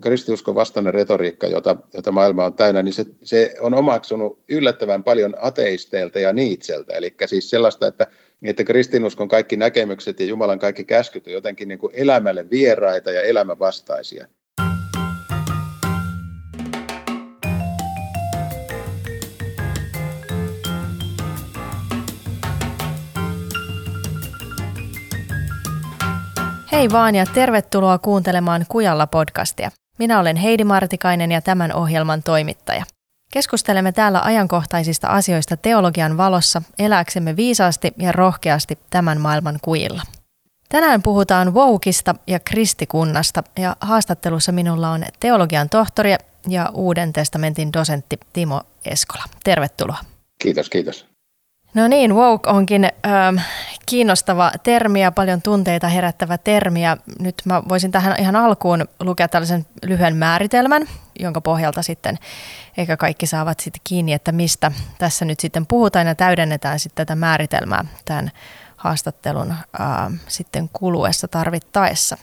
kristiuskon vastainen retoriikka, jota, jota maailma on täynnä, niin se, se on omaksunut yllättävän paljon ateisteilta ja niitseltä. Eli siis sellaista, että, että kristinuskon kaikki näkemykset ja Jumalan kaikki käskyt on jotenkin niin kuin elämälle vieraita ja elämävastaisia. Hei vaan ja tervetuloa kuuntelemaan Kujalla podcastia. Minä olen Heidi Martikainen ja tämän ohjelman toimittaja. Keskustelemme täällä ajankohtaisista asioista teologian valossa elääksemme viisaasti ja rohkeasti tämän maailman kujilla. Tänään puhutaan Woukista ja kristikunnasta ja haastattelussa minulla on teologian tohtori ja Uuden testamentin dosentti Timo Eskola. Tervetuloa. Kiitos, kiitos. No niin, woke onkin ähm, kiinnostava termi ja paljon tunteita herättävä termi. Ja nyt mä voisin tähän ihan alkuun lukea tällaisen lyhyen määritelmän, jonka pohjalta sitten eikä kaikki saavat sitten kiinni, että mistä tässä nyt sitten puhutaan ja täydennetään sitten tätä määritelmää tämän haastattelun äh, sitten kuluessa tarvittaessa.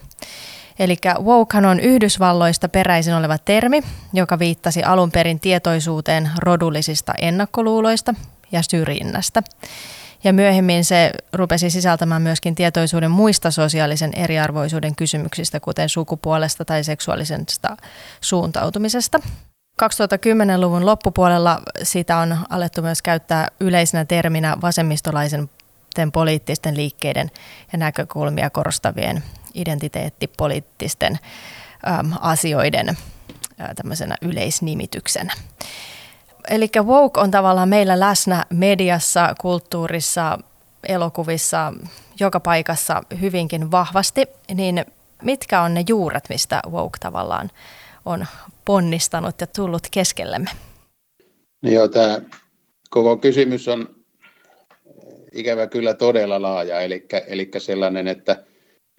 Eli wokehan on Yhdysvalloista peräisin oleva termi, joka viittasi alun perin tietoisuuteen rodullisista ennakkoluuloista ja syrjinnästä. Ja myöhemmin se rupesi sisältämään myöskin tietoisuuden muista sosiaalisen eriarvoisuuden kysymyksistä, kuten sukupuolesta tai seksuaalisesta suuntautumisesta. 2010-luvun loppupuolella sitä on alettu myös käyttää yleisenä terminä vasemmistolaisen poliittisten liikkeiden ja näkökulmia korostavien identiteettipoliittisten asioiden tämmöisenä yleisnimityksenä. Eli woke on tavallaan meillä läsnä mediassa, kulttuurissa, elokuvissa, joka paikassa hyvinkin vahvasti, niin mitkä on ne juuret, mistä woke tavallaan on ponnistanut ja tullut keskellemme? No joo, tämä koko kysymys on ikävä kyllä todella laaja, eli, eli sellainen, että,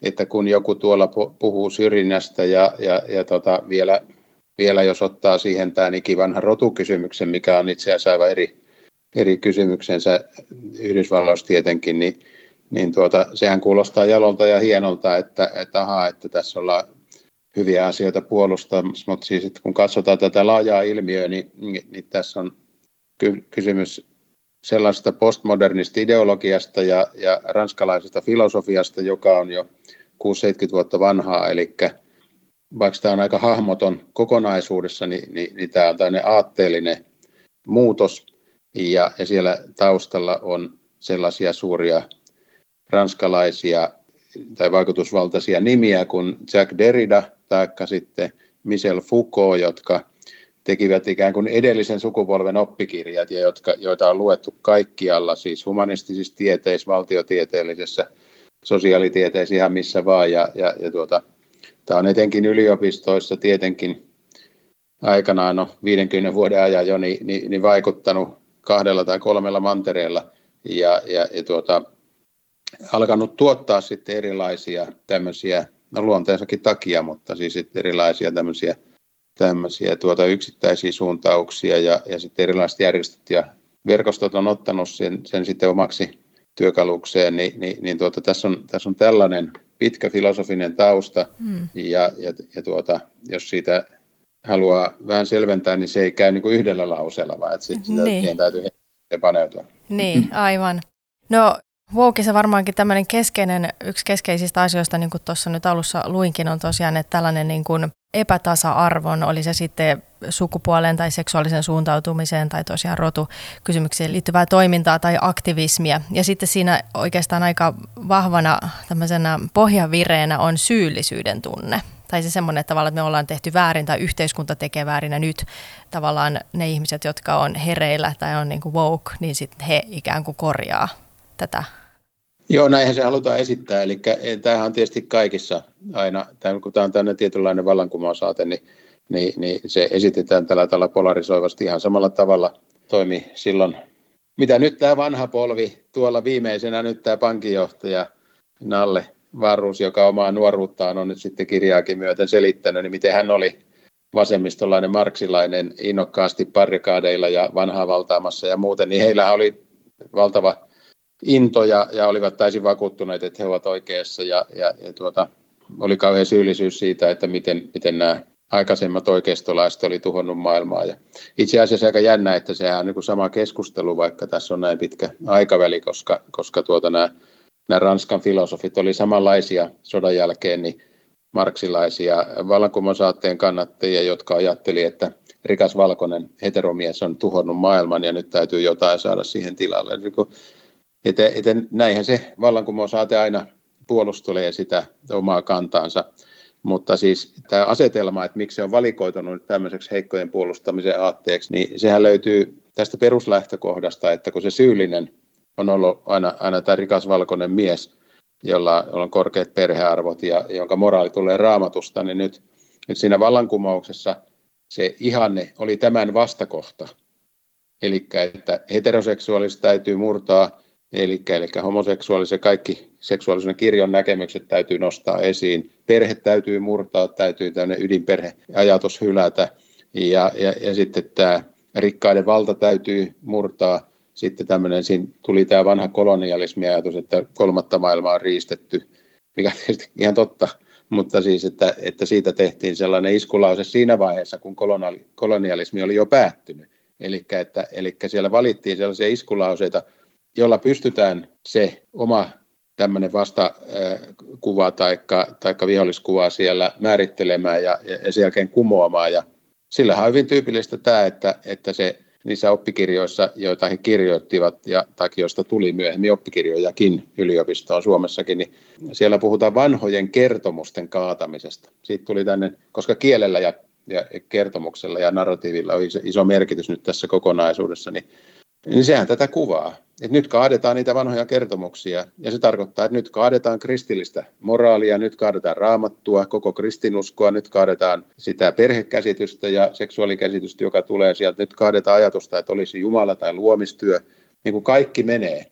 että kun joku tuolla puhuu syrjinnästä ja, ja, ja tota, vielä vielä jos ottaa siihen tämän ikivanhan rotukysymyksen, mikä on itse asiassa aivan eri, eri kysymyksensä Yhdysvalloissa tietenkin, niin, niin tuota, sehän kuulostaa jalolta ja hienolta, että, että, aha, että tässä ollaan hyviä asioita puolustamassa, mutta siis kun katsotaan tätä laajaa ilmiöä, niin, niin, niin tässä on ky- kysymys sellaisesta postmodernista ideologiasta ja, ja ranskalaisesta filosofiasta, joka on jo 6-70 vuotta vanhaa, eli vaikka tämä on aika hahmoton kokonaisuudessa, niin, niin, niin tämä on tämmöinen aatteellinen muutos, ja, ja siellä taustalla on sellaisia suuria ranskalaisia tai vaikutusvaltaisia nimiä kuin Jack Derrida tai sitten Michel Foucault, jotka tekivät ikään kuin edellisen sukupolven oppikirjat, ja jotka, joita on luettu kaikkialla, siis humanistisissa tieteissä, valtiotieteellisessä, sosiaalitieteissä, ihan missä vaan, ja, ja, ja tuota, Tämä on etenkin yliopistoissa tietenkin aikanaan, no 50 vuoden ajan jo, niin, niin, niin vaikuttanut kahdella tai kolmella mantereella ja, ja, ja tuota, alkanut tuottaa sitten erilaisia tämmöisiä, no luonteensakin takia, mutta siis erilaisia tämmöisiä, tämmöisiä tuota yksittäisiä suuntauksia ja, ja sitten erilaiset järjestöt ja verkostot on ottanut sen, sen sitten omaksi työkalukseen, niin, niin, niin tuota, tässä, on, tässä on tällainen pitkä filosofinen tausta hmm. ja, ja, ja tuota, jos siitä haluaa vähän selventää, niin se ei käy niin kuin yhdellä lauseella, vaan että sitä niin. täytyy paneutua. Niin, aivan. No Wokeissa varmaankin tämmöinen keskeinen, yksi keskeisistä asioista, niin kuin tuossa nyt alussa luinkin, on tosiaan, että tällainen niin kuin epätasa-arvon, oli se sitten sukupuoleen tai seksuaalisen suuntautumiseen tai tosiaan rotukysymykseen liittyvää toimintaa tai aktivismia. Ja sitten siinä oikeastaan aika vahvana tämmöisenä pohjavireenä on syyllisyyden tunne. Tai se semmoinen että tavallaan, että me ollaan tehty väärin tai yhteiskunta tekee väärin ja nyt tavallaan ne ihmiset, jotka on hereillä tai on niin kuin woke, niin sitten he ikään kuin korjaa tätä Joo, näinhän se halutaan esittää. Eli eh, tämähän on tietysti kaikissa aina, kun tämä on tämmöinen tietynlainen vallankumousaate, niin, niin, niin se esitetään tällä tavalla polarisoivasti ihan samalla tavalla toimi silloin. Mitä nyt tämä vanha polvi, tuolla viimeisenä nyt tämä pankinjohtaja Nalle Varus, joka omaa nuoruuttaan on nyt sitten kirjaakin myöten selittänyt, niin miten hän oli vasemmistolainen, marksilainen, innokkaasti parikaadeilla ja vanhaa valtaamassa ja muuten, niin heillä oli valtava into ja, ja olivat täysin vakuuttuneet, että he ovat oikeassa ja, ja, ja tuota, oli kauhean syyllisyys siitä, että miten, miten nämä aikaisemmat oikeistolaiset oli tuhonnut maailmaa. Ja itse asiassa aika jännä, että sehän on niin kuin sama keskustelu, vaikka tässä on näin pitkä aikaväli, koska, koska tuota nämä, nämä Ranskan filosofit oli samanlaisia sodan jälkeen, niin marksilaisia vallankumousaateen kannattajia, jotka ajatteli, että rikas valkoinen heteromies on tuhonnut maailman ja nyt täytyy jotain saada siihen tilalle. Niin että, että näinhän se vallankumousaate aina puolustelee sitä omaa kantaansa. Mutta siis tämä asetelma, että miksi se on valikoitunut tämmöiseksi heikkojen puolustamisen aatteeksi, niin sehän löytyy tästä peruslähtökohdasta, että kun se syyllinen on ollut aina, aina tämä rikas valkoinen mies, jolla on korkeat perhearvot ja jonka moraali tulee raamatusta, niin nyt, nyt siinä vallankumouksessa se ihanne oli tämän vastakohta. Eli että heteroseksuaalista täytyy murtaa Eli, eli homoseksuaalisen kaikki seksuaalisuuden kirjon näkemykset täytyy nostaa esiin. Perhe täytyy murtaa, täytyy tämmöinen ydinperheajatus hylätä. Ja, ja, ja sitten tämä rikkaiden valta täytyy murtaa. Sitten tämmöinen, siinä tuli tämä vanha kolonialismiajatus, että kolmatta maailmaa on riistetty, mikä tietysti ihan totta, mutta siis, että, että siitä tehtiin sellainen iskulause siinä vaiheessa, kun kolonialismi oli jo päättynyt. Eli että, eli siellä valittiin sellaisia iskulauseita, jolla pystytään se oma tämmöinen vastakuva tai taikka viholliskuva siellä määrittelemään ja, ja sen jälkeen kumoamaan. Ja sillähän on hyvin tyypillistä tämä, että, että se niissä oppikirjoissa, joita he kirjoittivat ja tai joista tuli myöhemmin oppikirjojakin yliopistoon Suomessakin, niin siellä puhutaan vanhojen kertomusten kaatamisesta. Siitä tuli tänne, koska kielellä ja, ja kertomuksella ja narratiivilla on iso, iso merkitys nyt tässä kokonaisuudessa, niin niin sehän tätä kuvaa. Et nyt kaadetaan niitä vanhoja kertomuksia, ja se tarkoittaa, että nyt kaadetaan kristillistä moraalia, nyt kaadetaan raamattua, koko kristinuskoa, nyt kaadetaan sitä perhekäsitystä ja seksuaalikäsitystä, joka tulee sieltä, nyt kaadetaan ajatusta, että olisi Jumala tai luomistyö, niin kuin kaikki menee.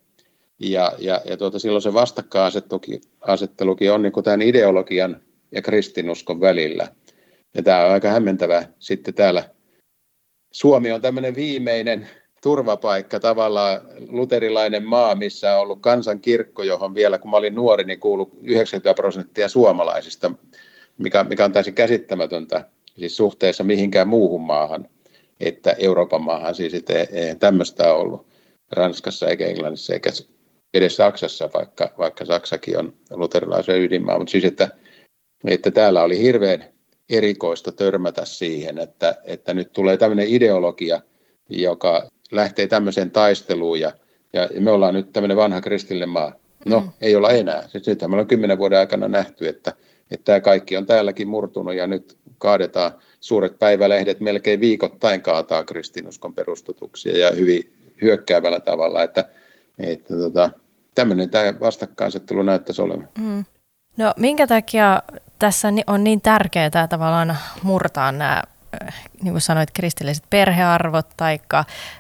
Ja, ja, ja tuota, silloin se vastakkainasettelukin on niin kuin tämän ideologian ja kristinuskon välillä. Ja tämä on aika hämmentävä sitten täällä. Suomi on tämmöinen viimeinen turvapaikka, tavallaan luterilainen maa, missä on ollut kansankirkko, johon vielä kun mä olin nuori, niin kuului 90 prosenttia suomalaisista, mikä, mikä on täysin käsittämätöntä siis suhteessa mihinkään muuhun maahan, että Euroopan maahan siis ei, ei tämmöistä ollut Ranskassa eikä Englannissa eikä edes Saksassa, vaikka, vaikka Saksakin on luterilaisen ydinmaa, mutta siis että, että täällä oli hirveän erikoista törmätä siihen, että, että nyt tulee tämmöinen ideologia, joka lähtee tämmöiseen taisteluun ja, ja me ollaan nyt tämmöinen vanha kristillinen maa. No, mm. ei olla enää. Sitten me ollaan kymmenen vuoden aikana nähty, että, että tämä kaikki on täälläkin murtunut ja nyt kaadetaan suuret päivälehdet melkein viikoittain kaataa kristinuskon perustutuksia ja hyvin hyökkäävällä tavalla, että, että tota, tämmöinen tämä vastakkainasettelu näyttäisi olevan. Mm. No minkä takia tässä on niin tärkeää tavallaan murtaa nämä niin kuin sanoit, kristilliset perhearvot tai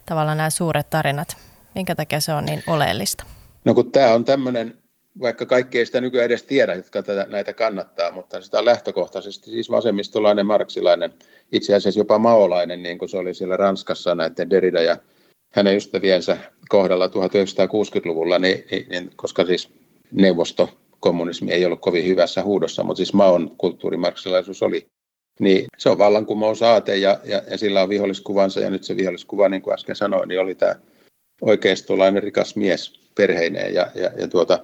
tavallaan nämä suuret tarinat? Minkä takia se on niin oleellista? No kun tämä on tämmöinen, vaikka kaikki ei sitä nykyään edes tiedä, jotka tätä, näitä kannattaa, mutta sitä on lähtökohtaisesti siis vasemmistolainen, marksilainen, itse asiassa jopa maolainen, niin kuin se oli siellä Ranskassa näiden Derrida ja hänen ystäviensä kohdalla 1960-luvulla, niin, niin, niin, koska siis neuvostokommunismi ei ollut kovin hyvässä huudossa, mutta siis maon kulttuurimarksilaisuus oli niin se on vallankumousaate ja, ja, ja sillä on viholliskuvansa ja nyt se viholliskuva, niin kuin äsken sanoin, niin oli tämä oikeistolainen rikas mies perheineen ja, ja, ja tuota,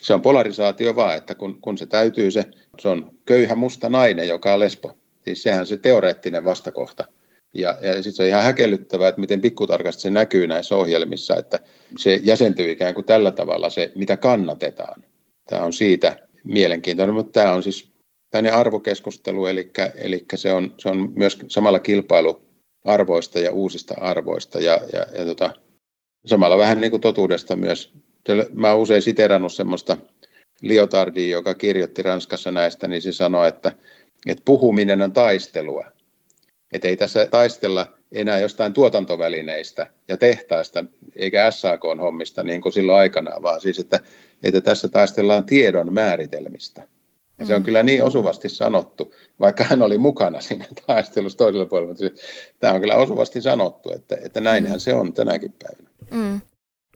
se on polarisaatio vaan, että kun, kun se täytyy se, se on köyhä musta nainen, joka on lesbo. Siis sehän se teoreettinen vastakohta. Ja, ja sitten se on ihan häkellyttävää, että miten pikkutarkasti se näkyy näissä ohjelmissa, että se jäsentyy ikään kuin tällä tavalla se, mitä kannatetaan. Tämä on siitä mielenkiintoinen, mutta tämä on siis tänne arvokeskustelu, eli, eli se, on, se on myös samalla kilpailu arvoista ja uusista arvoista ja, ja, ja tota, samalla vähän niin kuin totuudesta myös. Mä oon usein siterannut semmoista Liotardia, joka kirjoitti Ranskassa näistä, niin se sanoi, että, että puhuminen on taistelua. Että ei tässä taistella enää jostain tuotantovälineistä ja tehtaista eikä SAK-hommista niin kuin silloin aikanaan, vaan siis, että, että tässä taistellaan tiedon määritelmistä. Ja se on mm. kyllä niin osuvasti sanottu, vaikka hän oli mukana siinä taistelussa toisella puolella. Tämä on kyllä osuvasti sanottu, että, että näinhän se on tänäkin päivänä. Mm.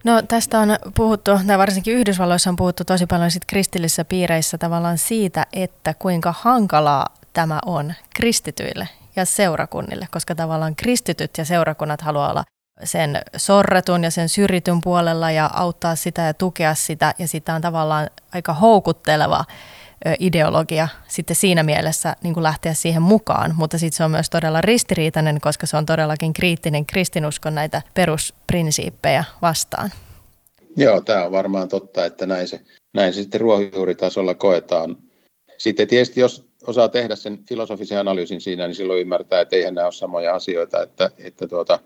No tästä on puhuttu, tai varsinkin Yhdysvalloissa on puhuttu tosi paljon sit kristillisissä piireissä tavallaan siitä, että kuinka hankalaa tämä on kristityille ja seurakunnille, koska tavallaan kristityt ja seurakunnat haluaa olla sen sorretun ja sen syrjityn puolella ja auttaa sitä ja tukea sitä. Ja sitä on tavallaan aika houkutteleva ideologia sitten siinä mielessä niin kuin lähteä siihen mukaan, mutta sitten se on myös todella ristiriitainen, koska se on todellakin kriittinen kristinuskon näitä perusprinsiippejä vastaan. Joo, tämä on varmaan totta, että näin se, näin se sitten ruohonjuuritasolla koetaan. Sitten tietysti jos osaa tehdä sen filosofisen analyysin siinä, niin silloin ymmärtää, että eihän nämä ole samoja asioita, että, että, tuota,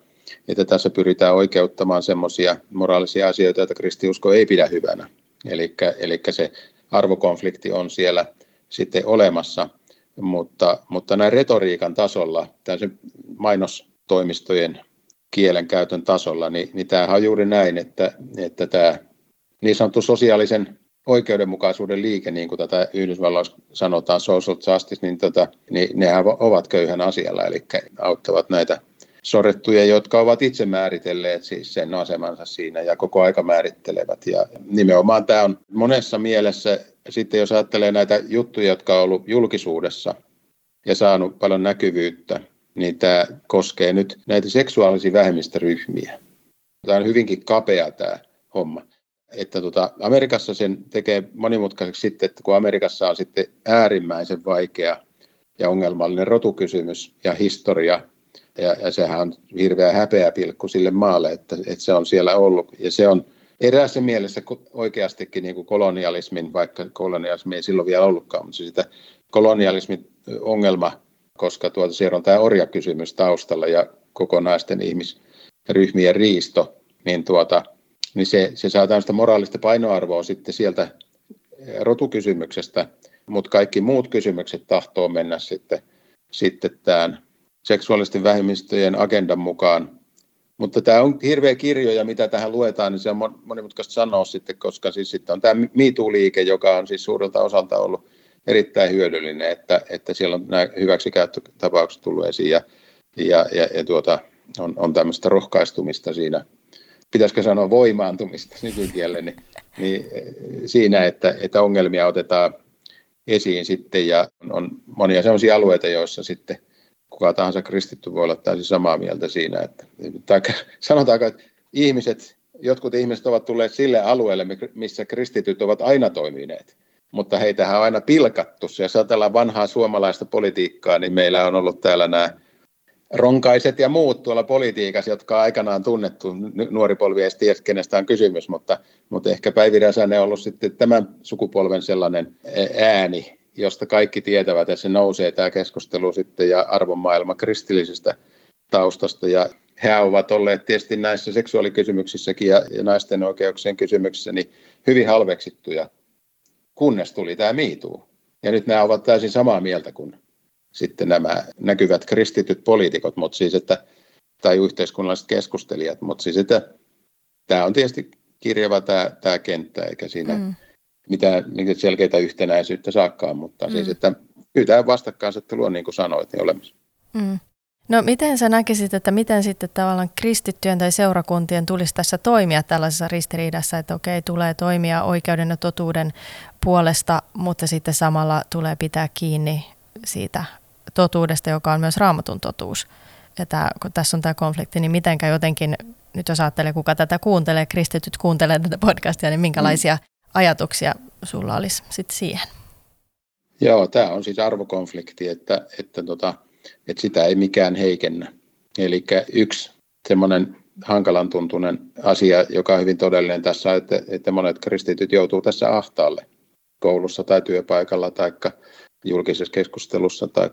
että tässä pyritään oikeuttamaan semmoisia moraalisia asioita, joita kristiusko ei pidä hyvänä. Eli se arvokonflikti on siellä sitten olemassa, mutta, mutta näin retoriikan tasolla, tämän mainostoimistojen kielenkäytön tasolla, niin, niin tämähän on juuri näin, että, että tämä niin sanottu sosiaalisen oikeudenmukaisuuden liike, niin kuin tätä Yhdysvalloissa sanotaan, social justice, niin, tota, niin nehän ovat köyhän asialla, eli auttavat näitä sorrettuja, jotka ovat itse määritelleet siis sen asemansa siinä ja koko aika määrittelevät. Ja nimenomaan tämä on monessa mielessä, sitten jos ajattelee näitä juttuja, jotka on ollut julkisuudessa ja saanut paljon näkyvyyttä, niin tämä koskee nyt näitä seksuaalisia vähemmistöryhmiä. Tämä on hyvinkin kapea tämä homma. Että tota, Amerikassa sen tekee monimutkaiseksi sitten, että kun Amerikassa on sitten äärimmäisen vaikea ja ongelmallinen rotukysymys ja historia, ja, ja sehän on hirveä häpeäpilkku sille maalle, että, että se on siellä ollut. Ja se on eräässä mielessä oikeastikin niin kuin kolonialismin, vaikka kolonialismi ei silloin vielä ollutkaan, mutta sitä kolonialismin ongelma koska tuota, siellä on tämä orjakysymys taustalla ja kokonaisten ihmisryhmien riisto, niin, tuota, niin se, se saa tämmöistä moraalista painoarvoa sitten sieltä rotukysymyksestä, mutta kaikki muut kysymykset tahtoo mennä sitten, sitten tämän seksuaalisten vähemmistöjen agendan mukaan. Mutta tämä on hirveä kirjo ja mitä tähän luetaan, niin se on monimutkaista sanoa sitten, koska siis sitten on tämä MeToo-liike, joka on siis suurelta osalta ollut erittäin hyödyllinen, että, että siellä on nämä hyväksikäyttötapaukset tullut esiin ja, ja, ja, ja tuota, on, on tämmöistä rohkaistumista siinä, pitäisikö sanoa voimaantumista nykykielellä, niin, niin siinä, että, että ongelmia otetaan esiin sitten ja on monia sellaisia alueita, joissa sitten kuka tahansa kristitty voi olla täysin samaa mieltä siinä, että sanotaanko, että ihmiset, jotkut ihmiset ovat tulleet sille alueelle, missä kristityt ovat aina toimineet mutta heitähän on aina pilkattu. Jos ajatellaan vanhaa suomalaista politiikkaa, niin meillä on ollut täällä nämä ronkaiset ja muut tuolla politiikassa, jotka on aikanaan tunnettu. Nuori polvi ei tiedä, kenestä on kysymys, mutta, mutta ehkä Päivi Räsänen on ollut sitten tämän sukupolven sellainen ääni, josta kaikki tietävät, että se nousee tämä keskustelu sitten ja arvomaailma kristillisestä taustasta. Ja he ovat olleet tietysti näissä seksuaalikysymyksissäkin ja, ja naisten oikeuksien kysymyksissä niin hyvin halveksittuja kunnes tuli tämä miituu. Ja nyt nämä ovat täysin samaa mieltä kuin sitten nämä näkyvät kristityt poliitikot, mutta siis että, tai yhteiskunnalliset keskustelijat, mutta siis että tämä on tietysti kirjava tämä, tämä kenttä, eikä siinä mm. Mitään niin selkeitä yhtenäisyyttä saakkaan, mutta siis mm. siis että kyllä tämä vastakkainasettelu on niin kuin sanoit, niin olemassa. Mm. No miten sä näkisit, että miten sitten tavallaan kristittyjen tai seurakuntien tulisi tässä toimia tällaisessa ristiriidassa, että okei, tulee toimia oikeuden ja totuuden puolesta, mutta sitten samalla tulee pitää kiinni siitä totuudesta, joka on myös raamatun totuus. Ja tämä, kun tässä on tämä konflikti, niin mitenkä jotenkin, nyt jos ajattelee, kuka tätä kuuntelee, kristityt kuuntelee tätä podcastia, niin minkälaisia mm. Ajatuksia sulla olisi sitten siihen? Joo, tämä on siis arvokonflikti, että, että tota, että sitä ei mikään heikennä. Eli yksi semmoinen hankalan tuntunen asia, joka on hyvin todellinen tässä, että, että monet kristityt joutuu tässä ahtaalle koulussa tai työpaikalla tai julkisessa keskustelussa tai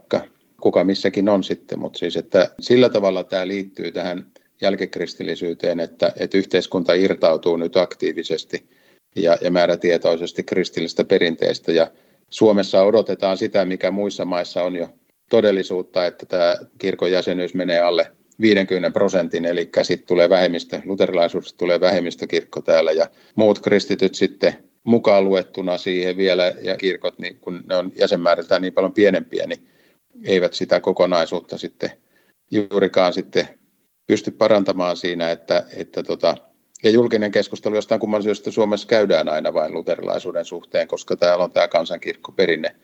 kuka missäkin on sitten, mutta siis että sillä tavalla tämä liittyy tähän jälkikristillisyyteen, että, että yhteiskunta irtautuu nyt aktiivisesti ja, ja määrätietoisesti kristillistä perinteestä ja Suomessa odotetaan sitä, mikä muissa maissa on jo todellisuutta, että tämä kirkon jäsenyys menee alle 50 prosentin, eli sitten tulee vähemmistö, luterilaisuudesta tulee vähemmistökirkko täällä ja muut kristityt sitten mukaan luettuna siihen vielä ja kirkot, niin kun ne on jäsenmääriltään niin paljon pienempiä, niin eivät sitä kokonaisuutta sitten juurikaan sitten pysty parantamaan siinä, että, että tota, ja julkinen keskustelu jostain kumman syystä Suomessa käydään aina vain luterilaisuuden suhteen, koska täällä on tämä kansankirkkoperinne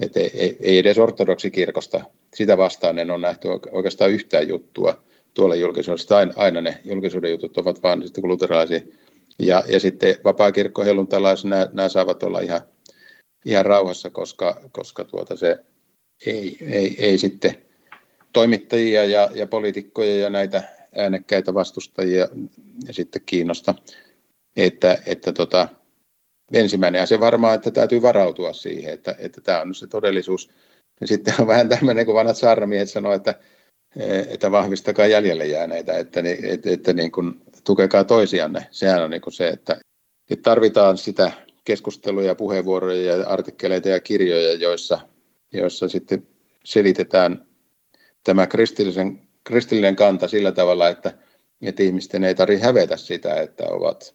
että ei, ei edes ortodoksikirkosta sitä vastaan en ole nähty oikeastaan yhtään juttua tuolla julkisuudessa. Aina, aina ne julkisuuden jutut ovat vain sitten luterilaisia. Ja, ja sitten vapaa-kirkko nämä, nämä saavat olla ihan, ihan rauhassa, koska, koska tuota se ei, ei, ei sitten toimittajia ja, ja poliitikkoja ja näitä äänekkäitä vastustajia ja sitten kiinnosta. Että, että tota, ensimmäinen asia varmaan, että täytyy varautua siihen, että, että tämä on se todellisuus. Ja sitten on vähän tämmöinen, kun vanhat saarnamiehet sanoo, että, että vahvistakaa jäljelle jääneitä, että, että, että niin kuin, tukekaa toisianne. Sehän on niin kuin se, että, että tarvitaan sitä keskusteluja, puheenvuoroja ja artikkeleita ja kirjoja, joissa, joissa sitten selitetään tämä kristillisen, kristillinen kanta sillä tavalla, että, että ihmisten ei tarvitse hävetä sitä, että ovat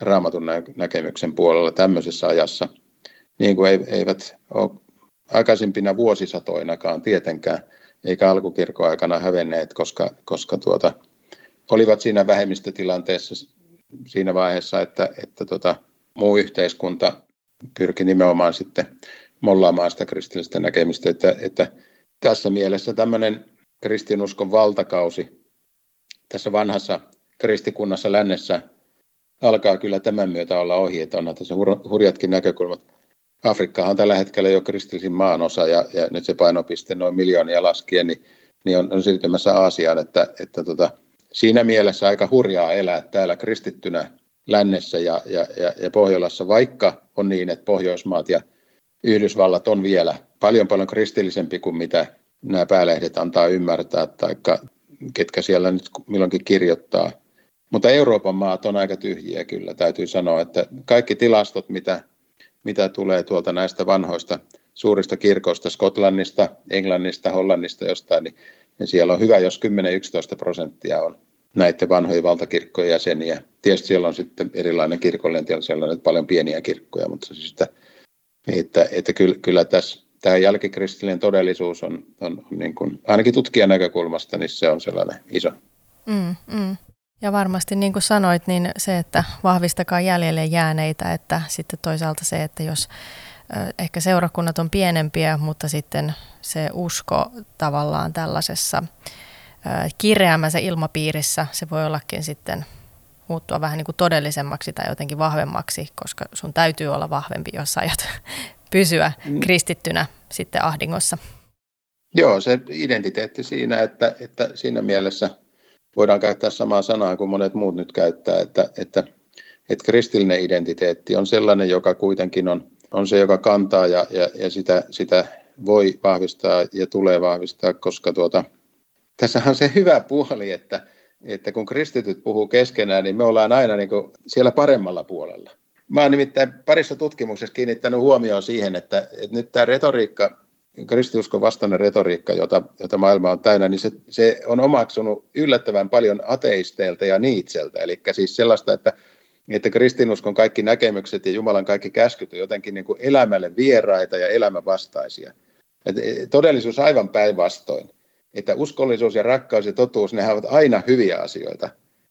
raamatun näkemyksen puolella tämmöisessä ajassa, niin kuin eivät ole aikaisempina vuosisatoinakaan tietenkään, eikä alkukirkon aikana hävenneet, koska, koska tuota, olivat siinä vähemmistötilanteessa siinä vaiheessa, että, että tuota, muu yhteiskunta pyrki nimenomaan sitten mollaamaan sitä kristillistä näkemistä, että, että tässä mielessä tämmöinen kristinuskon valtakausi tässä vanhassa kristikunnassa lännessä alkaa kyllä tämän myötä olla ohi, että onhan tässä hurjatkin näkökulmat. Afrikka on tällä hetkellä jo kristillisin maanosa ja, ja nyt se painopiste noin miljoonia laskien, niin, niin on, on siirtymässä Aasiaan, että, että tota, siinä mielessä aika hurjaa elää täällä kristittynä lännessä ja, ja, ja, ja Pohjolassa, vaikka on niin, että Pohjoismaat ja Yhdysvallat on vielä paljon paljon kristillisempi kuin mitä nämä päälehdet antaa ymmärtää, tai ketkä siellä nyt milloinkin kirjoittaa. Mutta Euroopan maat on aika tyhjiä kyllä, täytyy sanoa, että kaikki tilastot, mitä, mitä tulee tuolta näistä vanhoista suurista kirkoista, Skotlannista, Englannista, Hollannista jostain, niin, niin siellä on hyvä, jos 10-11 prosenttia on näiden vanhojen valtakirkkojen jäseniä. Tietysti siellä on sitten erilainen kirkollinen, siellä on paljon pieniä kirkkoja, mutta siis että, että, että kyllä, kyllä tässä tämä jälkikristillinen todellisuus on, on, niin kuin, ainakin tutkijan näkökulmasta, niin se on sellainen iso. Mm, mm. Ja varmasti niin kuin sanoit, niin se, että vahvistakaa jäljelle jääneitä, että sitten toisaalta se, että jos ehkä seurakunnat on pienempiä, mutta sitten se usko tavallaan tällaisessa kireämmässä ilmapiirissä, se voi ollakin sitten muuttua vähän niin kuin todellisemmaksi tai jotenkin vahvemmaksi, koska sun täytyy olla vahvempi, jos ajat pysyä mm. kristittynä sitten ahdingossa. Joo, se identiteetti siinä, että, että siinä mielessä voidaan käyttää samaa sanaa kuin monet muut nyt käyttää, että, että, että kristillinen identiteetti on sellainen, joka kuitenkin on, on se, joka kantaa ja, ja, ja sitä, sitä voi vahvistaa ja tulee vahvistaa, koska tuota, tässähän on se hyvä puoli, että, että kun kristityt puhuu keskenään, niin me ollaan aina niin kuin siellä paremmalla puolella. Mä olen nimittäin parissa tutkimuksessa kiinnittänyt huomioon siihen, että, että nyt tämä retoriikka, kristiuskon vastainen retoriikka, jota, jota maailma on täynnä, niin se, se on omaksunut yllättävän paljon ateisteilta ja niitseltä. Eli siis sellaista, että, että kristinuskon kaikki näkemykset ja Jumalan kaikki käskyt on jotenkin niin kuin elämälle vieraita ja elämänvastaisia. Et e, todellisuus aivan päinvastoin. Että uskollisuus ja rakkaus ja totuus, ne ovat aina hyviä asioita.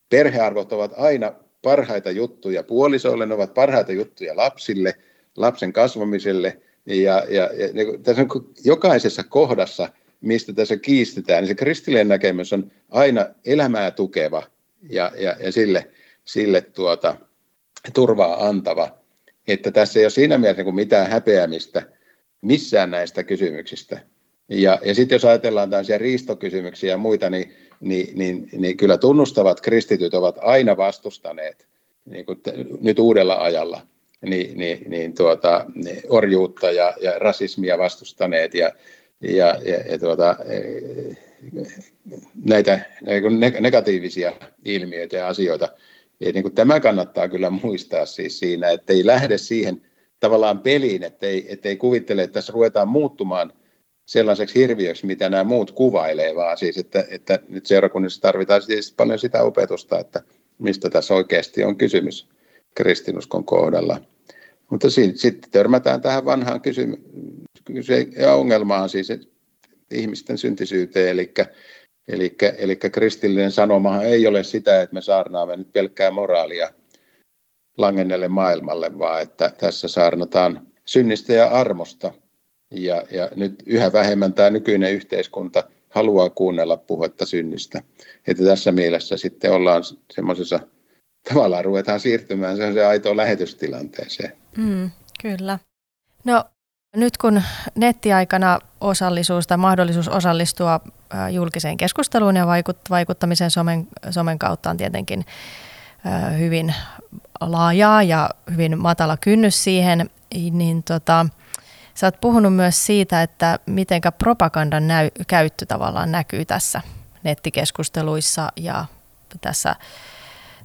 Perhearvot ovat aina parhaita juttuja puolisoille, ne ovat parhaita juttuja lapsille, lapsen kasvamiselle. Ja, ja, ja niin tässä on jokaisessa kohdassa, mistä tässä kiistetään, niin se kristillinen näkemys on aina elämää tukeva ja, ja, ja sille, sille tuota, turvaa antava. Että tässä ei ole siinä mielessä niin mitään häpeämistä missään näistä kysymyksistä. Ja, ja sitten jos ajatellaan tällaisia riistokysymyksiä ja muita, niin niin, niin, niin kyllä tunnustavat kristityt ovat aina vastustaneet niin kuin nyt uudella ajalla niin, niin, niin tuota, niin orjuutta ja, ja rasismia vastustaneet ja, ja, ja, ja tuota, näitä negatiivisia ilmiöitä ja asioita. Ja niin kuin tämä kannattaa kyllä muistaa siis siinä, että ei lähde siihen tavallaan peliin, ettei, ettei kuvittele, että tässä ruvetaan muuttumaan – sellaiseksi hirviöksi, mitä nämä muut kuvailee, vaan siis, että, että nyt seurakunnissa tarvitaan siis paljon sitä opetusta, että mistä tässä oikeasti on kysymys kristinuskon kohdalla. Mutta sitten törmätään tähän vanhaan kysymykseen ja ongelmaan, siis ihmisten syntisyyteen, eli, eli, eli kristillinen sanomahan ei ole sitä, että me saarnaamme nyt pelkkää moraalia langennelle maailmalle, vaan että tässä saarnataan synnistä ja armosta – Ja, ja nyt yhä vähemmän tämä nykyinen yhteiskunta haluaa kuunnella puhetta synnistä. Että tässä mielessä sitten ollaan semmoisessa, tavallaan ruvetaan siirtymään se aitoon lähetystilanteeseen. Mm, kyllä. No nyt kun nettiaikana osallisuus tai mahdollisuus osallistua julkiseen keskusteluun ja vaikuttamisen somen, somen kautta on tietenkin hyvin laajaa ja hyvin matala kynnys siihen, niin tota, sä oot puhunut myös siitä, että miten propagandan näy, käyttö tavallaan näkyy tässä nettikeskusteluissa ja tässä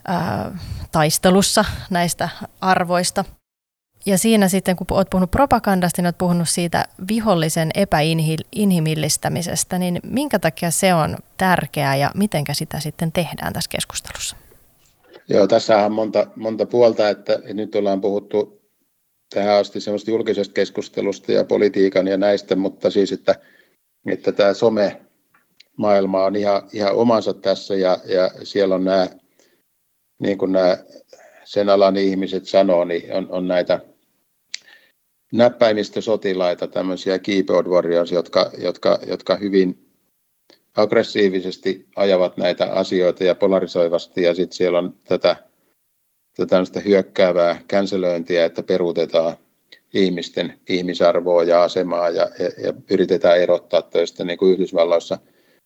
ää, taistelussa näistä arvoista – ja siinä sitten, kun olet puhunut propagandasta, niin olet puhunut siitä vihollisen epäinhimillistämisestä, niin minkä takia se on tärkeää ja miten sitä sitten tehdään tässä keskustelussa? Joo, tässä on monta, monta puolta, että nyt ollaan puhuttu tähän asti semmoista julkisesta keskustelusta ja politiikan ja näistä, mutta siis, että, että tämä some maailma on ihan, ihan omansa tässä ja, ja siellä on nämä, niin kuin nämä sen alan ihmiset sanoo, niin on, on näitä näppäimistösotilaita, tämmöisiä keyboard warriors, jotka, jotka, jotka hyvin aggressiivisesti ajavat näitä asioita ja polarisoivasti, ja sitten siellä on tätä, tätä hyökkäävää känselöintiä, että peruutetaan ihmisten ihmisarvoa ja asemaa ja, ja, ja yritetään erottaa töistä, niin kuin Yhdysvalloissa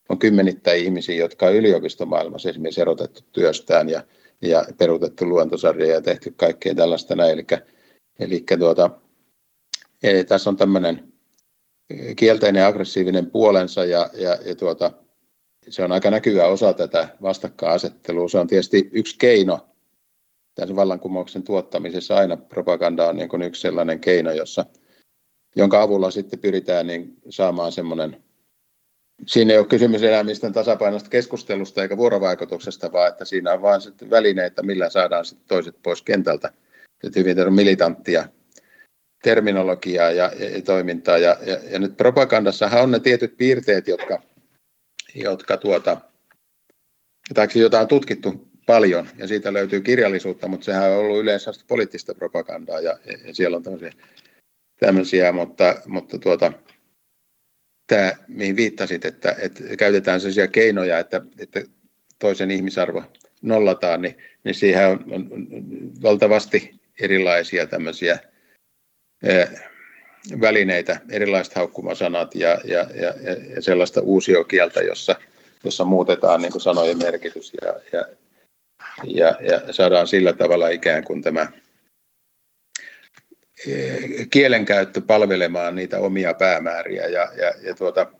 on kymmenittäin ihmisiä, jotka on yliopistomaailmassa esimerkiksi erotettu työstään ja, ja peruutettu luontosarja ja tehty kaikkea tällaista näin. Eli, eli tuota, Eli tässä on tämmöinen kielteinen ja aggressiivinen puolensa ja, ja, ja tuota, se on aika näkyvä osa tätä vastakkainasettelua. Se on tietysti yksi keino tässä vallankumouksen tuottamisessa. Aina propaganda on niin kuin yksi sellainen keino, jossa, jonka avulla sitten pyritään niin saamaan semmoinen Siinä ei ole kysymys enää mistään tasapainosta keskustelusta eikä vuorovaikutuksesta, vaan että siinä on vain sitten välineitä, millä saadaan sitten toiset pois kentältä. Että hyvin militanttia terminologiaa ja, ja toimintaa. Ja, ja, ja nyt propagandassahan on ne tietyt piirteet, jotka, jotka tuota, jota on tutkittu paljon ja siitä löytyy kirjallisuutta, mutta sehän on ollut yleensä poliittista propagandaa ja, ja siellä on tämmöisiä, tämmöisiä mutta, mutta tuota, tämä, mihin viittasit, että, että käytetään sellaisia keinoja, että, että toisen ihmisarvo nollataan, niin, niin siihen on, on, on valtavasti erilaisia tämmöisiä välineitä, erilaiset haukkumasanat ja, ja, ja, ja sellaista uusiokieltä, jossa, jossa muutetaan niin kuin sanojen merkitys ja, ja, ja, ja saadaan sillä tavalla ikään kuin tämä kielenkäyttö palvelemaan niitä omia päämääriä. Ja, ja, ja tuota,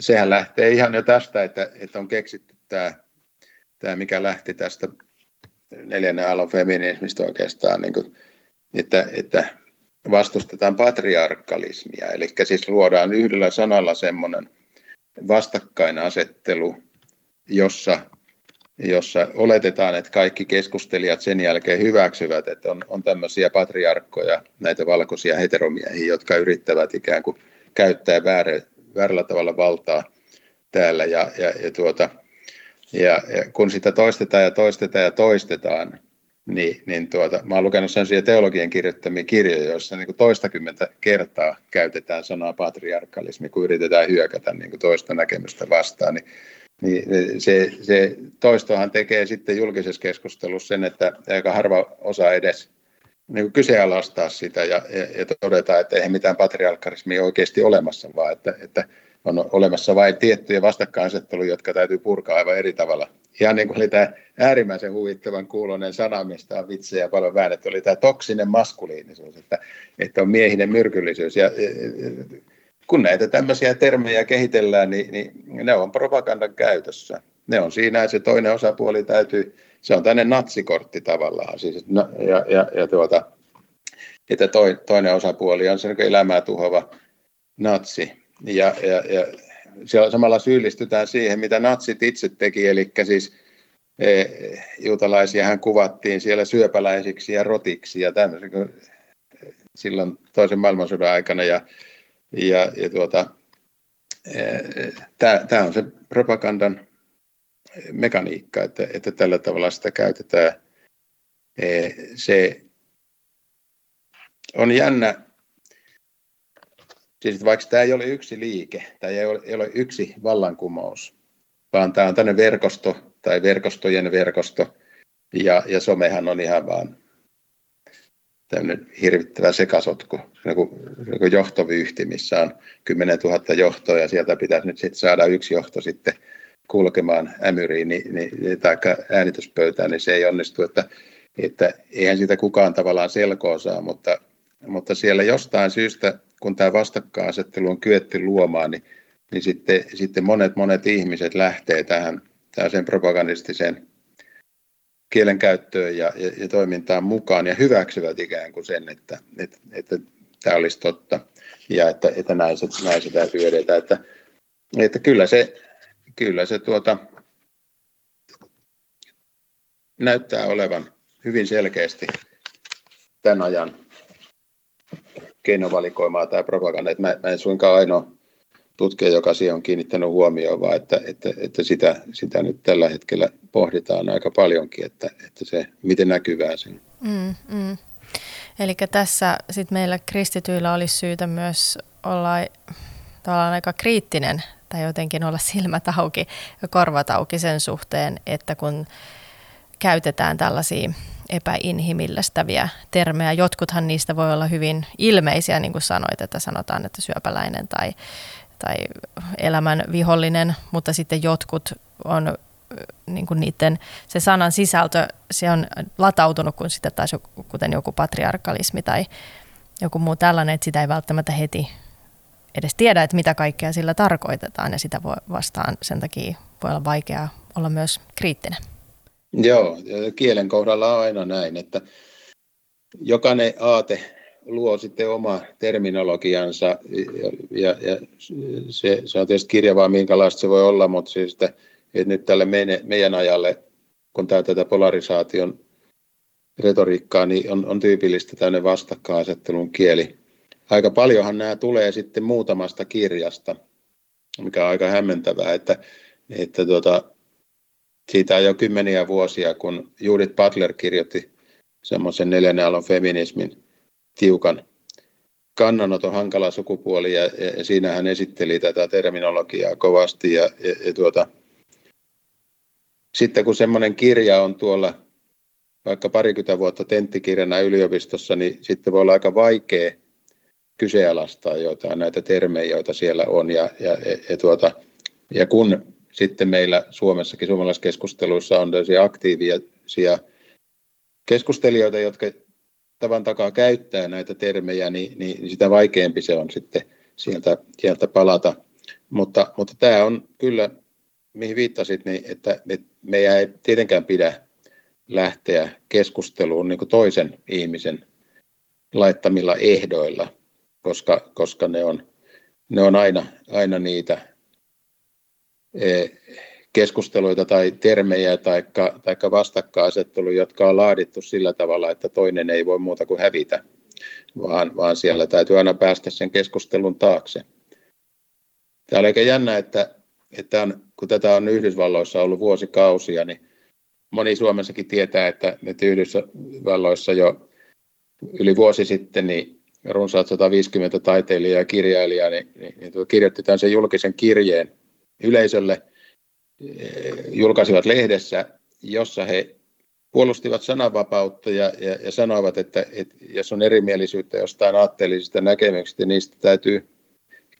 sehän lähtee ihan jo tästä, että, että on keksitty tämä, tämä, mikä lähti tästä neljännen aallon feminismistä oikeastaan niin kuin että, että vastustetaan patriarkalismia, eli siis luodaan yhdellä sanalla semmoinen vastakkainasettelu, jossa, jossa oletetaan, että kaikki keskustelijat sen jälkeen hyväksyvät, että on, on tämmöisiä patriarkkoja, näitä valkoisia heteromiehiä, jotka yrittävät ikään kuin käyttää väärä, väärällä tavalla valtaa täällä. Ja, ja, ja, tuota, ja, ja kun sitä toistetaan ja toistetaan ja toistetaan, niin, niin tuota, mä olen lukenut sellaisia teologian kirjoittamia kirjoja, joissa niin toistakymmentä kertaa käytetään sanaa patriarkalismi, kun yritetään hyökätä niin toista näkemystä vastaan. Niin, niin se, se toistohan tekee sitten julkisessa keskustelussa sen, että aika harva osa edes niin kuin kyseenalaistaa sitä ja, ja, ja todeta, että eihän mitään patriarkalismia oikeasti olemassa, vaan että, että on olemassa vain tiettyjä vastakkainasetteluja, jotka täytyy purkaa aivan eri tavalla. Ihan niin kuin oli tämä äärimmäisen huvittavan kuulonen sana, mistä on vitsejä paljon väännetty, oli tämä toksinen maskuliinisuus, että, että on miehinen myrkyllisyys. Ja, kun näitä tämmöisiä termejä kehitellään, niin, niin ne on propagandan käytössä. Ne on siinä, että se toinen osapuoli täytyy, se on tänne natsikortti tavallaan. Siis, no, ja, ja, ja tuota, että toi, toinen osapuoli on se elämää tuhova natsi. Ja, ja, ja siellä samalla syyllistytään siihen, mitä natsit itse teki, eli siis e, juutalaisia hän kuvattiin siellä syöpäläisiksi ja rotiksi ja tämmöisiä silloin toisen maailmansodan aikana. Ja, ja, ja tuota, tämä on se propagandan mekaniikka, että, että tällä tavalla sitä käytetään. Se on jännä siis vaikka tämä ei ole yksi liike, tämä ei ole, ei ole yksi vallankumous, vaan tämä on tämmöinen verkosto tai verkostojen verkosto, ja, ja somehan on ihan vaan tämmöinen hirvittävä sekasotku, joku, joku johtovyyhti, missä on 10 000 johtoa ja sieltä pitäisi nyt sitten saada yksi johto sitten kulkemaan ämyriin niin, niin, tai äänityspöytään, niin se ei onnistu, että, että eihän siitä kukaan tavallaan selkoa saa, mutta, mutta siellä jostain syystä, kun tämä vastakkainasettelu on kyetty luomaan, niin, niin sitten, sitten monet monet ihmiset lähtee tähän sen propagandistiseen kielenkäyttöön ja, ja, ja toimintaan mukaan ja hyväksyvät ikään kuin sen, että, että, että tämä olisi totta ja että, että näin, se, näin se täytyy edetä. Että, että kyllä se, kyllä se tuota, näyttää olevan hyvin selkeästi tämän ajan keinovalikoimaa tämä propaganda. Että mä, mä en suinkaan ainoa tutkija, joka siihen on kiinnittänyt huomioon, vaan että, että, että sitä, sitä nyt tällä hetkellä pohditaan aika paljonkin, että, että se miten näkyvää se mm, mm. Eli tässä sit meillä kristityillä olisi syytä myös olla tavallaan aika kriittinen tai jotenkin olla silmät auki ja korvat auki sen suhteen, että kun käytetään tällaisia epäinhimillistäviä termejä. Jotkuthan niistä voi olla hyvin ilmeisiä, niin kuin sanoit, että sanotaan, että syöpäläinen tai tai elämän vihollinen, mutta sitten jotkut on niin kuin niiden, se sanan sisältö, se on latautunut kuin sitten taas kuten joku patriarkalismi tai joku muu tällainen, että sitä ei välttämättä heti edes tiedä, että mitä kaikkea sillä tarkoitetaan ja sitä voi vastaan sen takia voi olla vaikeaa olla myös kriittinen. Joo, kielen kohdalla on aina näin, että jokainen aate luo sitten oma terminologiansa ja, ja, se, se on tietysti kirjavaa, minkälaista se voi olla, mutta siis että, että nyt tälle meidän, meidän ajalle, kun tämä tätä polarisaation retoriikkaa, niin on, on tyypillistä tämmöinen vastakkainasettelun kieli. Aika paljonhan nämä tulee sitten muutamasta kirjasta, mikä on aika hämmentävää, että, että tuota, siitä on jo kymmeniä vuosia, kun Judith Butler kirjoitti semmoisen neljännen alon feminismin tiukan kannanoton hankala sukupuoli ja, ja siinä hän esitteli tätä terminologiaa kovasti ja, ja, ja tuota, sitten kun semmoinen kirja on tuolla vaikka parikymmentä vuotta tenttikirjana yliopistossa, niin sitten voi olla aika vaikea kyseenalaistaa jotain näitä termejä, joita siellä on. Ja, ja, ja, tuota, ja kun sitten meillä Suomessakin suomalaiskeskusteluissa on aktiivisia keskustelijoita, jotka tavan takaa käyttää näitä termejä, niin, niin sitä vaikeampi se on sitten sieltä, sieltä palata. Mutta, mutta tämä on kyllä, mihin viittasit, niin että, että meidän ei tietenkään pidä lähteä keskusteluun niin kuin toisen ihmisen laittamilla ehdoilla, koska, koska ne, on, ne on aina, aina niitä eh, keskusteluita tai termejä tai taikka vastakkainasetteluja, jotka on laadittu sillä tavalla, että toinen ei voi muuta kuin hävitä, vaan, vaan siellä täytyy aina päästä sen keskustelun taakse. Tämä on aika jännä, että, että on, kun tätä on Yhdysvalloissa ollut vuosikausia, niin moni Suomessakin tietää, että, että Yhdysvalloissa jo yli vuosi sitten niin runsaat 150 taiteilijaa ja kirjailijaa niin, niin, niin kirjoitti tämän sen julkisen kirjeen yleisölle – julkaisivat lehdessä, jossa he puolustivat sananvapautta ja, ja, ja sanoivat, että, että jos on erimielisyyttä jostain aatteellisista näkemyksistä, niin niistä täytyy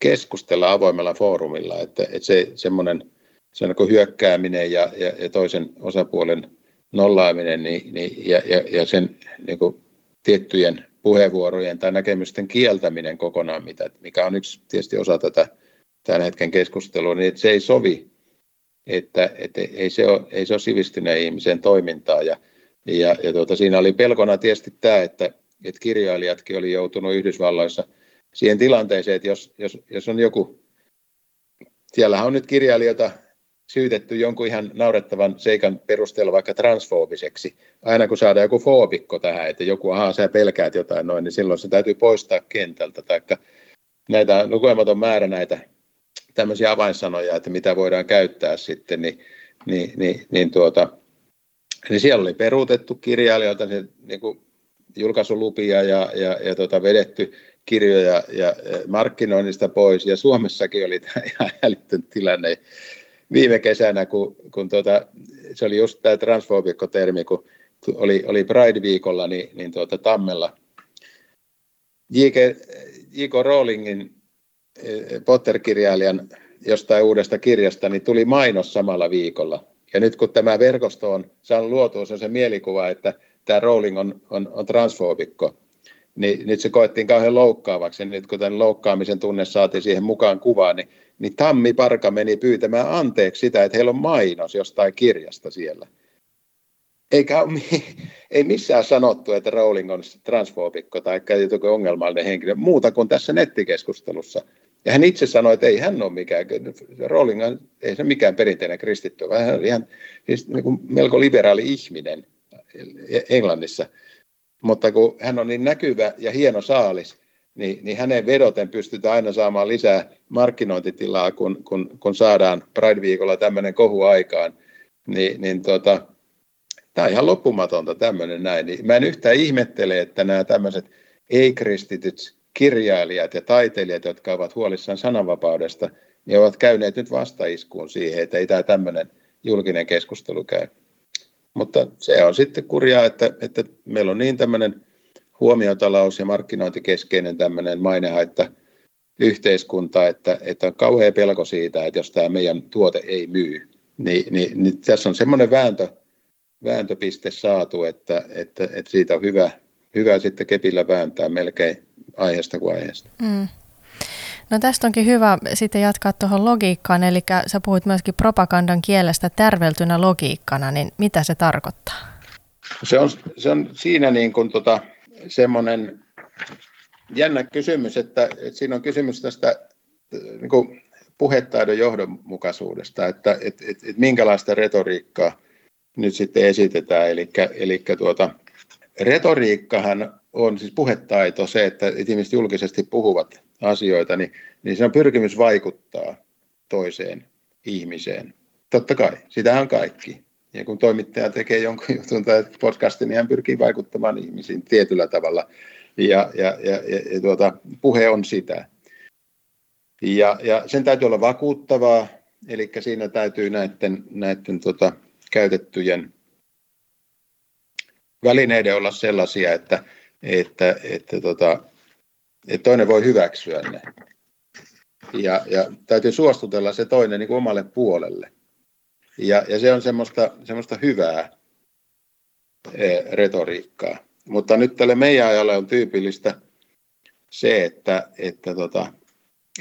keskustella avoimella foorumilla, että, että se semmoinen se on hyökkääminen ja, ja, ja toisen osapuolen nollaaminen niin, niin, ja, ja, ja sen niin kuin, tiettyjen puheenvuorojen tai näkemysten kieltäminen kokonaan, mitä, mikä on yksi tietysti osa tätä tämän hetken keskustelua, niin että se ei sovi että, että ei, se ole, ei se ole sivistyneen ihmisen toimintaa. Ja, ja, ja tuota, siinä oli pelkona tietysti tämä, että, että kirjailijatkin oli joutunut Yhdysvalloissa siihen tilanteeseen, että jos, jos, jos on joku, siellähän on nyt kirjailijoita syytetty jonkun ihan naurettavan seikan perusteella vaikka transfoobiseksi. Aina kun saadaan joku foobikko tähän, että joku, ahaa, sä pelkäät jotain noin, niin silloin se täytyy poistaa kentältä. Taikka näitä lukematon määrä näitä tämmöisiä avainsanoja, että mitä voidaan käyttää sitten, niin, niin, niin, niin, tuota, niin siellä oli peruutettu kirjailijoilta se, niin kuin julkaisulupia ja, ja, ja tuota, vedetty kirjoja ja markkinoinnista pois, ja Suomessakin oli tämä ihan älytön tilanne viime kesänä, kun, kun tuota, se oli just tämä transfobikko-termi, kun oli, oli Pride-viikolla, niin, niin tuota, Tammella J.K. Rowlingin Potter-kirjailijan jostain uudesta kirjasta, niin tuli mainos samalla viikolla. Ja nyt kun tämä verkosto on saanut luotua se mielikuva, että tämä Rowling on, on, on transfoobikko, niin nyt se koettiin kauhean loukkaavaksi. Ja nyt kun tämän loukkaamisen tunne saatiin siihen mukaan kuvaan, niin, niin Tammi Parka meni pyytämään anteeksi sitä, että heillä on mainos jostain kirjasta siellä. Eikä ole, ei missään sanottu, että Rowling on transfoobikko tai joku ongelmallinen henkilö, muuta kuin tässä nettikeskustelussa. Ja hän itse sanoi, että ei hän ole mikään, Rowling on, ei se mikään perinteinen kristitty, vaan hän on ihan siis niin kuin melko liberaali ihminen Englannissa. Mutta kun hän on niin näkyvä ja hieno saalis, niin, niin hänen vedoten pystytään aina saamaan lisää markkinointitilaa, kun, kun, kun saadaan Pride-viikolla tämmöinen kohu aikaan. Niin, niin tota, tämä on ihan loppumatonta tämmöinen näin. Niin mä en yhtään ihmettele, että nämä tämmöiset ei-kristityt kirjailijat ja taiteilijat, jotka ovat huolissaan sananvapaudesta, niin ovat käyneet nyt vastaiskuun siihen, että ei tämä tämmöinen julkinen keskustelu käy. Mutta se on sitten kurjaa, että, että meillä on niin tämmöinen huomiotalous ja markkinointikeskeinen tämmöinen mainehaitta yhteiskunta, että, että on kauhea pelko siitä, että jos tämä meidän tuote ei myy, niin, niin, niin tässä on semmoinen vääntö, vääntöpiste saatu, että, että, että siitä on hyvä, hyvä sitten kepillä vääntää melkein aiheesta kuin aiheesta. Mm. No tästä onkin hyvä sitten jatkaa tuohon logiikkaan, eli sä puhuit myöskin propagandan kielestä tärveltynä logiikkana, niin mitä se tarkoittaa? Se on, se on siinä niin kuin tota, semmoinen jännä kysymys, että, että siinä on kysymys tästä niin kuin puhetaidon johdonmukaisuudesta, että että että, että minkälaista retoriikkaa nyt sitten esitetään. Eli, eli tuota, retoriikkahan on siis puhetaito, se, että ihmiset julkisesti puhuvat asioita, niin, niin se on pyrkimys vaikuttaa toiseen ihmiseen. Totta kai, sitähän on kaikki. Ja kun toimittaja tekee jonkun jutun tai podcastin, niin hän pyrkii vaikuttamaan ihmisiin tietyllä tavalla. Ja, ja, ja, ja, ja tuota, puhe on sitä. Ja, ja sen täytyy olla vakuuttavaa, eli siinä täytyy näiden, näiden tota, käytettyjen välineiden olla sellaisia, että, että, että, tota, että toinen voi hyväksyä ne. Ja, ja täytyy suostutella se toinen niin kuin omalle puolelle. Ja, ja se on semmoista, semmoista hyvää e, retoriikkaa. Mutta nyt tälle meidän ajalle on tyypillistä se, että, että, tota,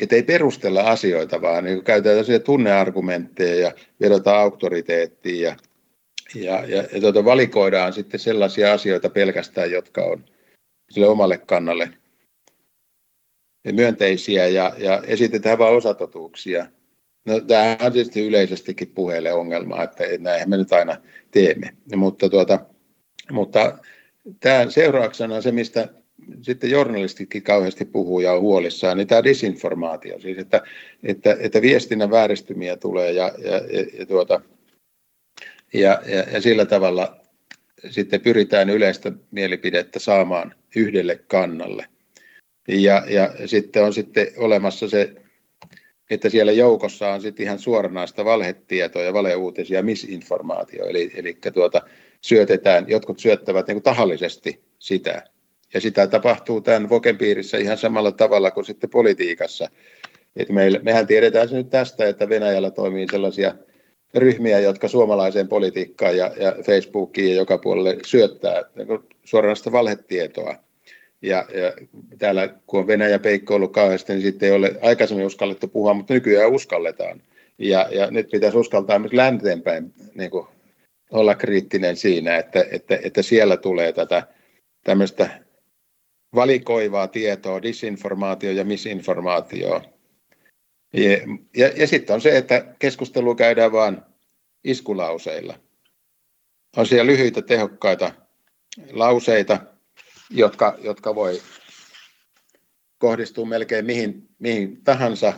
että ei perustella asioita, vaan niin käytetään tunneargumentteja ja vedotaan auktoriteettiin ja, ja, ja, ja tuota, valikoidaan sitten sellaisia asioita pelkästään, jotka on sille omalle kannalle myönteisiä ja, ja esitetään vain osatotuuksia. No, tämähän on tietysti yleisestikin puheelle ongelma, että näinhän me nyt aina teemme. Mutta, tuota, mutta tämän seurauksena se, mistä sitten journalistikin kauheasti puhuu ja on huolissaan, niin tämä disinformaatio, siis että, että, että viestinnän vääristymiä tulee ja, ja, ja, ja, tuota, ja, ja, ja sillä tavalla sitten pyritään yleistä mielipidettä saamaan yhdelle kannalle. Ja, ja sitten on sitten olemassa se, että siellä joukossa on sitten ihan suoranaista valhetietoa ja valeuutisia, misinformaatio. Eli, eli tuota, syötetään, jotkut syöttävät niin tahallisesti sitä. Ja sitä tapahtuu tämän Voken piirissä ihan samalla tavalla kuin sitten politiikassa. Et meillä, mehän tiedetään se nyt tästä, että Venäjällä toimii sellaisia ryhmiä, jotka suomalaiseen politiikkaan ja, ja Facebookiin ja joka puolelle syöttää niin suoranaista valhetietoa. Ja, ja täällä kun on Venäjä peikko ollut kauheasti, niin sitten ei ole aikaisemmin uskallettu puhua, mutta nykyään uskalletaan. Ja, ja nyt pitäisi uskaltaa myös länteenpäin niin kuin olla kriittinen siinä, että, että, että siellä tulee tätä tämmöistä valikoivaa tietoa, disinformaatio ja misinformaatio. Ja, ja, ja sitten on se, että keskustelu käydään vain iskulauseilla. On siellä lyhyitä, tehokkaita lauseita, jotka, jotka voi kohdistua melkein mihin, mihin tahansa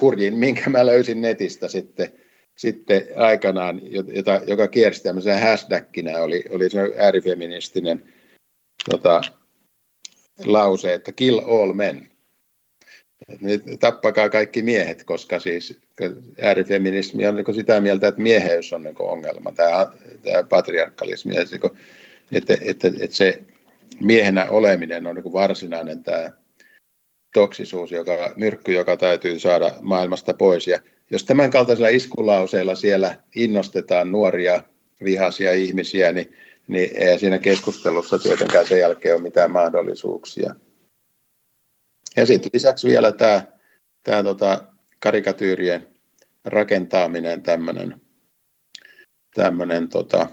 hurjin, minkä mä löysin netistä sitten, sitten aikanaan, jota, joka kiersi tämmöisen hashtagginä, oli, oli se äärifeministinen tota, lause, että kill all men. Nyt tappakaa kaikki miehet, koska siis äärifeminismi on niin sitä mieltä, että mieheys on niin ongelma, tämä, tämä patriarkalismi. Ja se, että, että, että se miehenä oleminen on niin varsinainen tämä toksisuus, joka, myrkky, joka täytyy saada maailmasta pois. Ja jos tämän kaltaisilla iskulauseilla siellä innostetaan nuoria vihaisia ihmisiä, niin, niin ei siinä keskustelussa tietenkään sen jälkeen ole mitään mahdollisuuksia. Ja sitten lisäksi vielä tämä, tämä tota, karikatyyrien rakentaminen, tämmöinen, tämmöinen tota,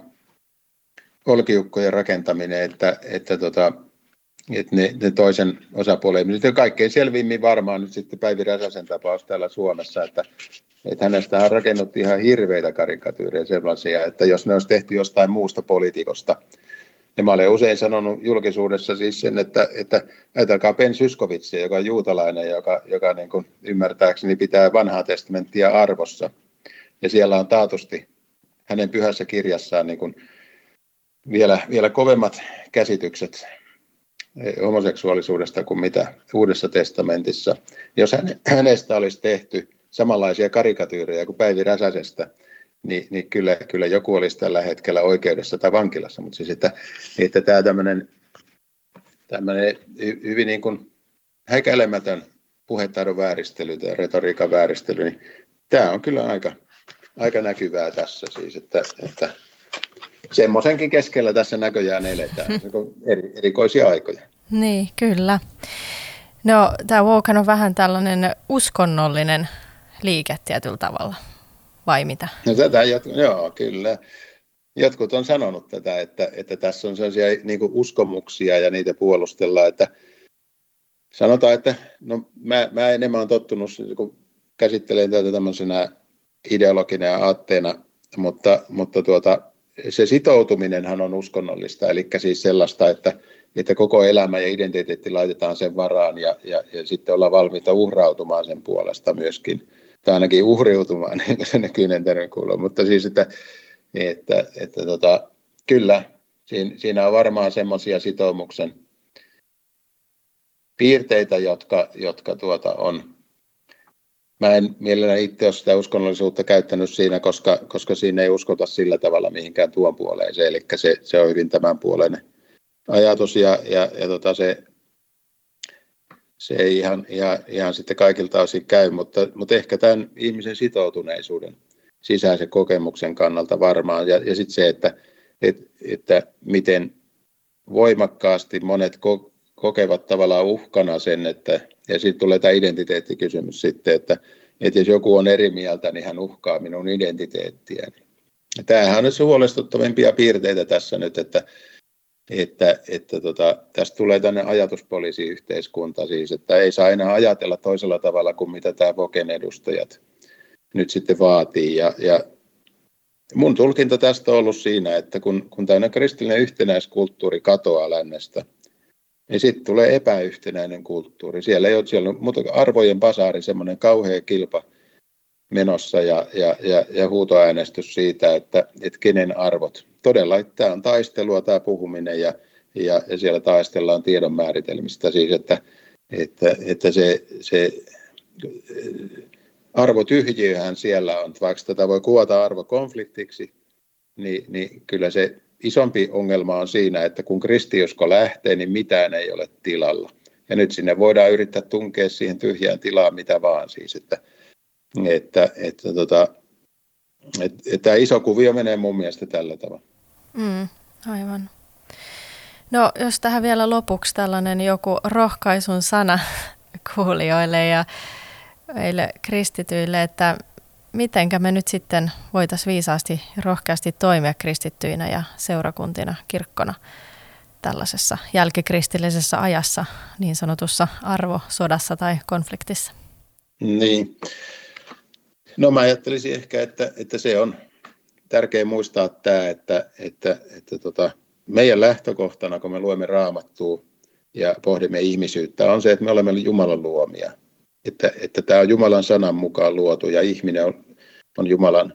olkiukkojen rakentaminen, että, että, tota, että ne, ne, toisen osapuolen, nyt kaikkein selvimmin varmaan nyt sitten Päivi Räsäsen tapaus täällä Suomessa, että, että hänestä on rakennut ihan hirveitä karikatyyrejä sellaisia, että jos ne olisi tehty jostain muusta poliitikosta, ja mä olen usein sanonut julkisuudessa siis sen, että, että ajatelkaa Ben Syskovitsia, joka on juutalainen, joka, joka niin kuin ymmärtääkseni pitää vanhaa testamenttia arvossa. Ja siellä on taatusti hänen pyhässä kirjassaan niin kuin vielä, vielä kovemmat käsitykset homoseksuaalisuudesta kuin mitä Uudessa testamentissa. Jos hänestä olisi tehty samanlaisia karikatyyrejä kuin Päivi Räsäsestä, niin, niin kyllä, kyllä joku olisi tällä hetkellä oikeudessa tai vankilassa. Mutta siis, että, että tämä tämmöinen, tämmöinen hyvin niin kuin häkäilemätön puhetaidon vääristely tai retoriikan vääristely, niin tämä on kyllä aika, aika näkyvää tässä siis, että, että semmoisenkin keskellä tässä näköjään eletään, eri, erikoisia aikoja. Niin, kyllä. No, tämä Woken on vähän tällainen uskonnollinen liike tietyllä tavalla, vai mitä? No tätä, joo, kyllä. Jotkut on sanonut tätä, että, että tässä on sellaisia niin uskomuksia ja niitä puolustellaan, että sanotaan, että no, mä, mä enemmän olen tottunut, kun käsittelen tätä tämmöisenä ideologina ja aatteena, mutta, mutta tuota, se sitoutuminenhan on uskonnollista, eli siis sellaista, että, että koko elämä ja identiteetti laitetaan sen varaan ja, ja, ja sitten ollaan valmiita uhrautumaan sen puolesta myöskin, tai ainakin uhriutumaan, niin kuin se nykyinen terminkuulu. Mutta siis, että, että, että tota, kyllä, siinä, siinä on varmaan semmoisia sitoumuksen piirteitä, jotka, jotka tuota on, mä en mielelläni itse ole sitä uskonnollisuutta käyttänyt siinä, koska, koska siinä ei uskota sillä tavalla mihinkään tuon puoleen. Se, eli se, se on hyvin tämän puoleinen ajatus ja, ja, ja tota se, se ei ihan, ihan, ihan sitten kaikilta osin käy, mutta, mutta ehkä tämän ihmisen sitoutuneisuuden sisäisen kokemuksen kannalta varmaan. Ja, ja sitten se, että, että, että miten voimakkaasti monet kokevat tavallaan uhkana sen, että, ja sitten tulee tämä identiteettikysymys sitten, että, että jos joku on eri mieltä, niin hän uhkaa minun identiteettiäni. Ja tämähän on se huolestuttavimpia piirteitä tässä nyt, että, että, että tota, tästä tulee tänne ajatuspoliisiyhteiskunta siis, että ei saa enää ajatella toisella tavalla kuin mitä tämä Voken edustajat nyt sitten vaatii. Ja, ja mun tulkinta tästä on ollut siinä, että kun, kun tämä kristillinen yhtenäiskulttuuri katoaa lännestä, niin sitten tulee epäyhtenäinen kulttuuri. Siellä ei ole, siellä on mutta arvojen basaari, semmoinen kauhea kilpa menossa ja, ja, ja, ja huutoäänestys siitä, että, että kenen arvot. Todella, että tämä on taistelua, tämä puhuminen ja, ja, ja siellä taistellaan tiedon määritelmistä. Siis, että, että, että se, se arvotyhjiöhän siellä on, vaikka tätä voi kuvata arvokonfliktiksi, niin, niin kyllä se isompi ongelma on siinä, että kun kristiusko lähtee, niin mitään ei ole tilalla. Ja nyt sinne voidaan yrittää tunkea siihen tyhjään tilaan mitä vaan siis, että, että, että, tota, että, että tämä iso kuvio menee mun mielestä tällä tavalla. Mm, aivan. No jos tähän vielä lopuksi tällainen joku rohkaisun sana kuulijoille ja meille kristityille, että mitenkä me nyt sitten voitaisiin viisaasti rohkeasti toimia kristittyinä ja seurakuntina, kirkkona tällaisessa jälkikristillisessä ajassa, niin sanotussa arvosodassa tai konfliktissa? Niin. No mä ajattelisin ehkä, että, että se on tärkeää muistaa tämä, että, että, että tota, meidän lähtökohtana, kun me luemme raamattua ja pohdimme ihmisyyttä, on se, että me olemme Jumalan luomia että, että tämä on Jumalan sanan mukaan luotu ja ihminen on, on Jumalan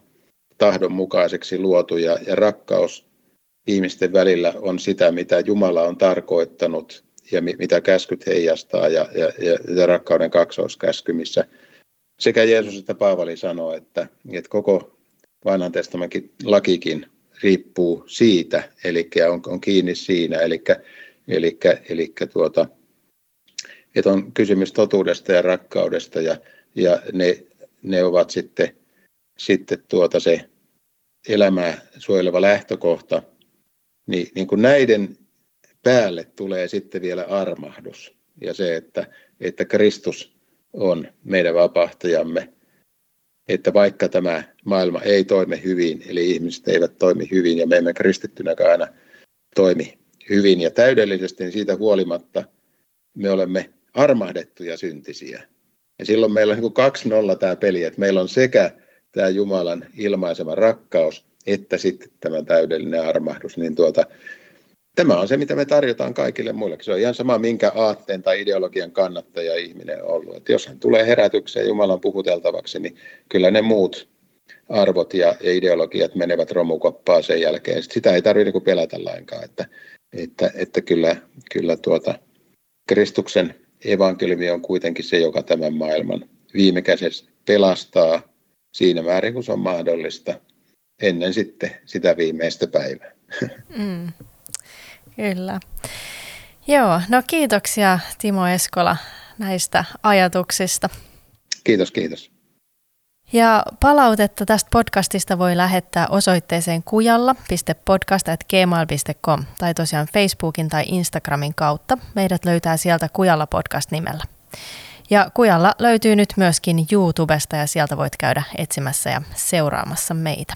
tahdon mukaiseksi luotu ja, ja rakkaus ihmisten välillä on sitä, mitä Jumala on tarkoittanut ja mitä käskyt heijastaa ja, ja, ja, ja rakkauden kaksoiskäsky, missä sekä Jeesus että Paavali sanoo, että, että koko vanhan testamentin lakikin riippuu siitä, eli on, on kiinni siinä, eli, eli, eli tuota, että on kysymys totuudesta ja rakkaudesta ja, ja ne, ne ovat sitten, sitten tuota se elämää suojeleva lähtökohta, niin, niin kuin näiden päälle tulee sitten vielä armahdus ja se, että, että Kristus on meidän vapahtajamme, että vaikka tämä maailma ei toimi hyvin, eli ihmiset eivät toimi hyvin ja me emme kristittynäkään aina toimi hyvin ja täydellisesti, niin siitä huolimatta me olemme armahdettuja syntisiä. Ja silloin meillä on niin kaksi nolla tämä peli, että meillä on sekä tämä Jumalan ilmaisema rakkaus, että sitten tämä täydellinen armahdus. Niin tuota, tämä on se, mitä me tarjotaan kaikille muille. Se on ihan sama, minkä aatteen tai ideologian kannattaja ihminen on ollut. Että jos hän tulee herätykseen Jumalan puhuteltavaksi, niin kyllä ne muut arvot ja, ideologiat menevät romukoppaan sen jälkeen. Sitä ei tarvitse niin pelätä lainkaan, että, että, että kyllä, kyllä tuota, Kristuksen evankeliumi on kuitenkin se, joka tämän maailman viime kädessä pelastaa siinä määrin, kun se on mahdollista ennen sitten sitä viimeistä päivää. Mm, kyllä. Joo, no kiitoksia Timo Eskola näistä ajatuksista. Kiitos, kiitos. Ja palautetta tästä podcastista voi lähettää osoitteeseen kujalla.podcast.gmail.com tai tosiaan Facebookin tai Instagramin kautta. Meidät löytää sieltä Kujalla podcast nimellä. Ja Kujalla löytyy nyt myöskin YouTubesta ja sieltä voit käydä etsimässä ja seuraamassa meitä.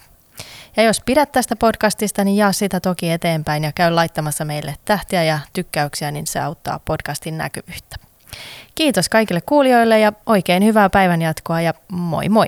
Ja jos pidät tästä podcastista, niin jaa sitä toki eteenpäin ja käy laittamassa meille tähtiä ja tykkäyksiä, niin se auttaa podcastin näkyvyyttä. Kiitos kaikille kuulijoille ja oikein hyvää päivänjatkoa ja moi moi!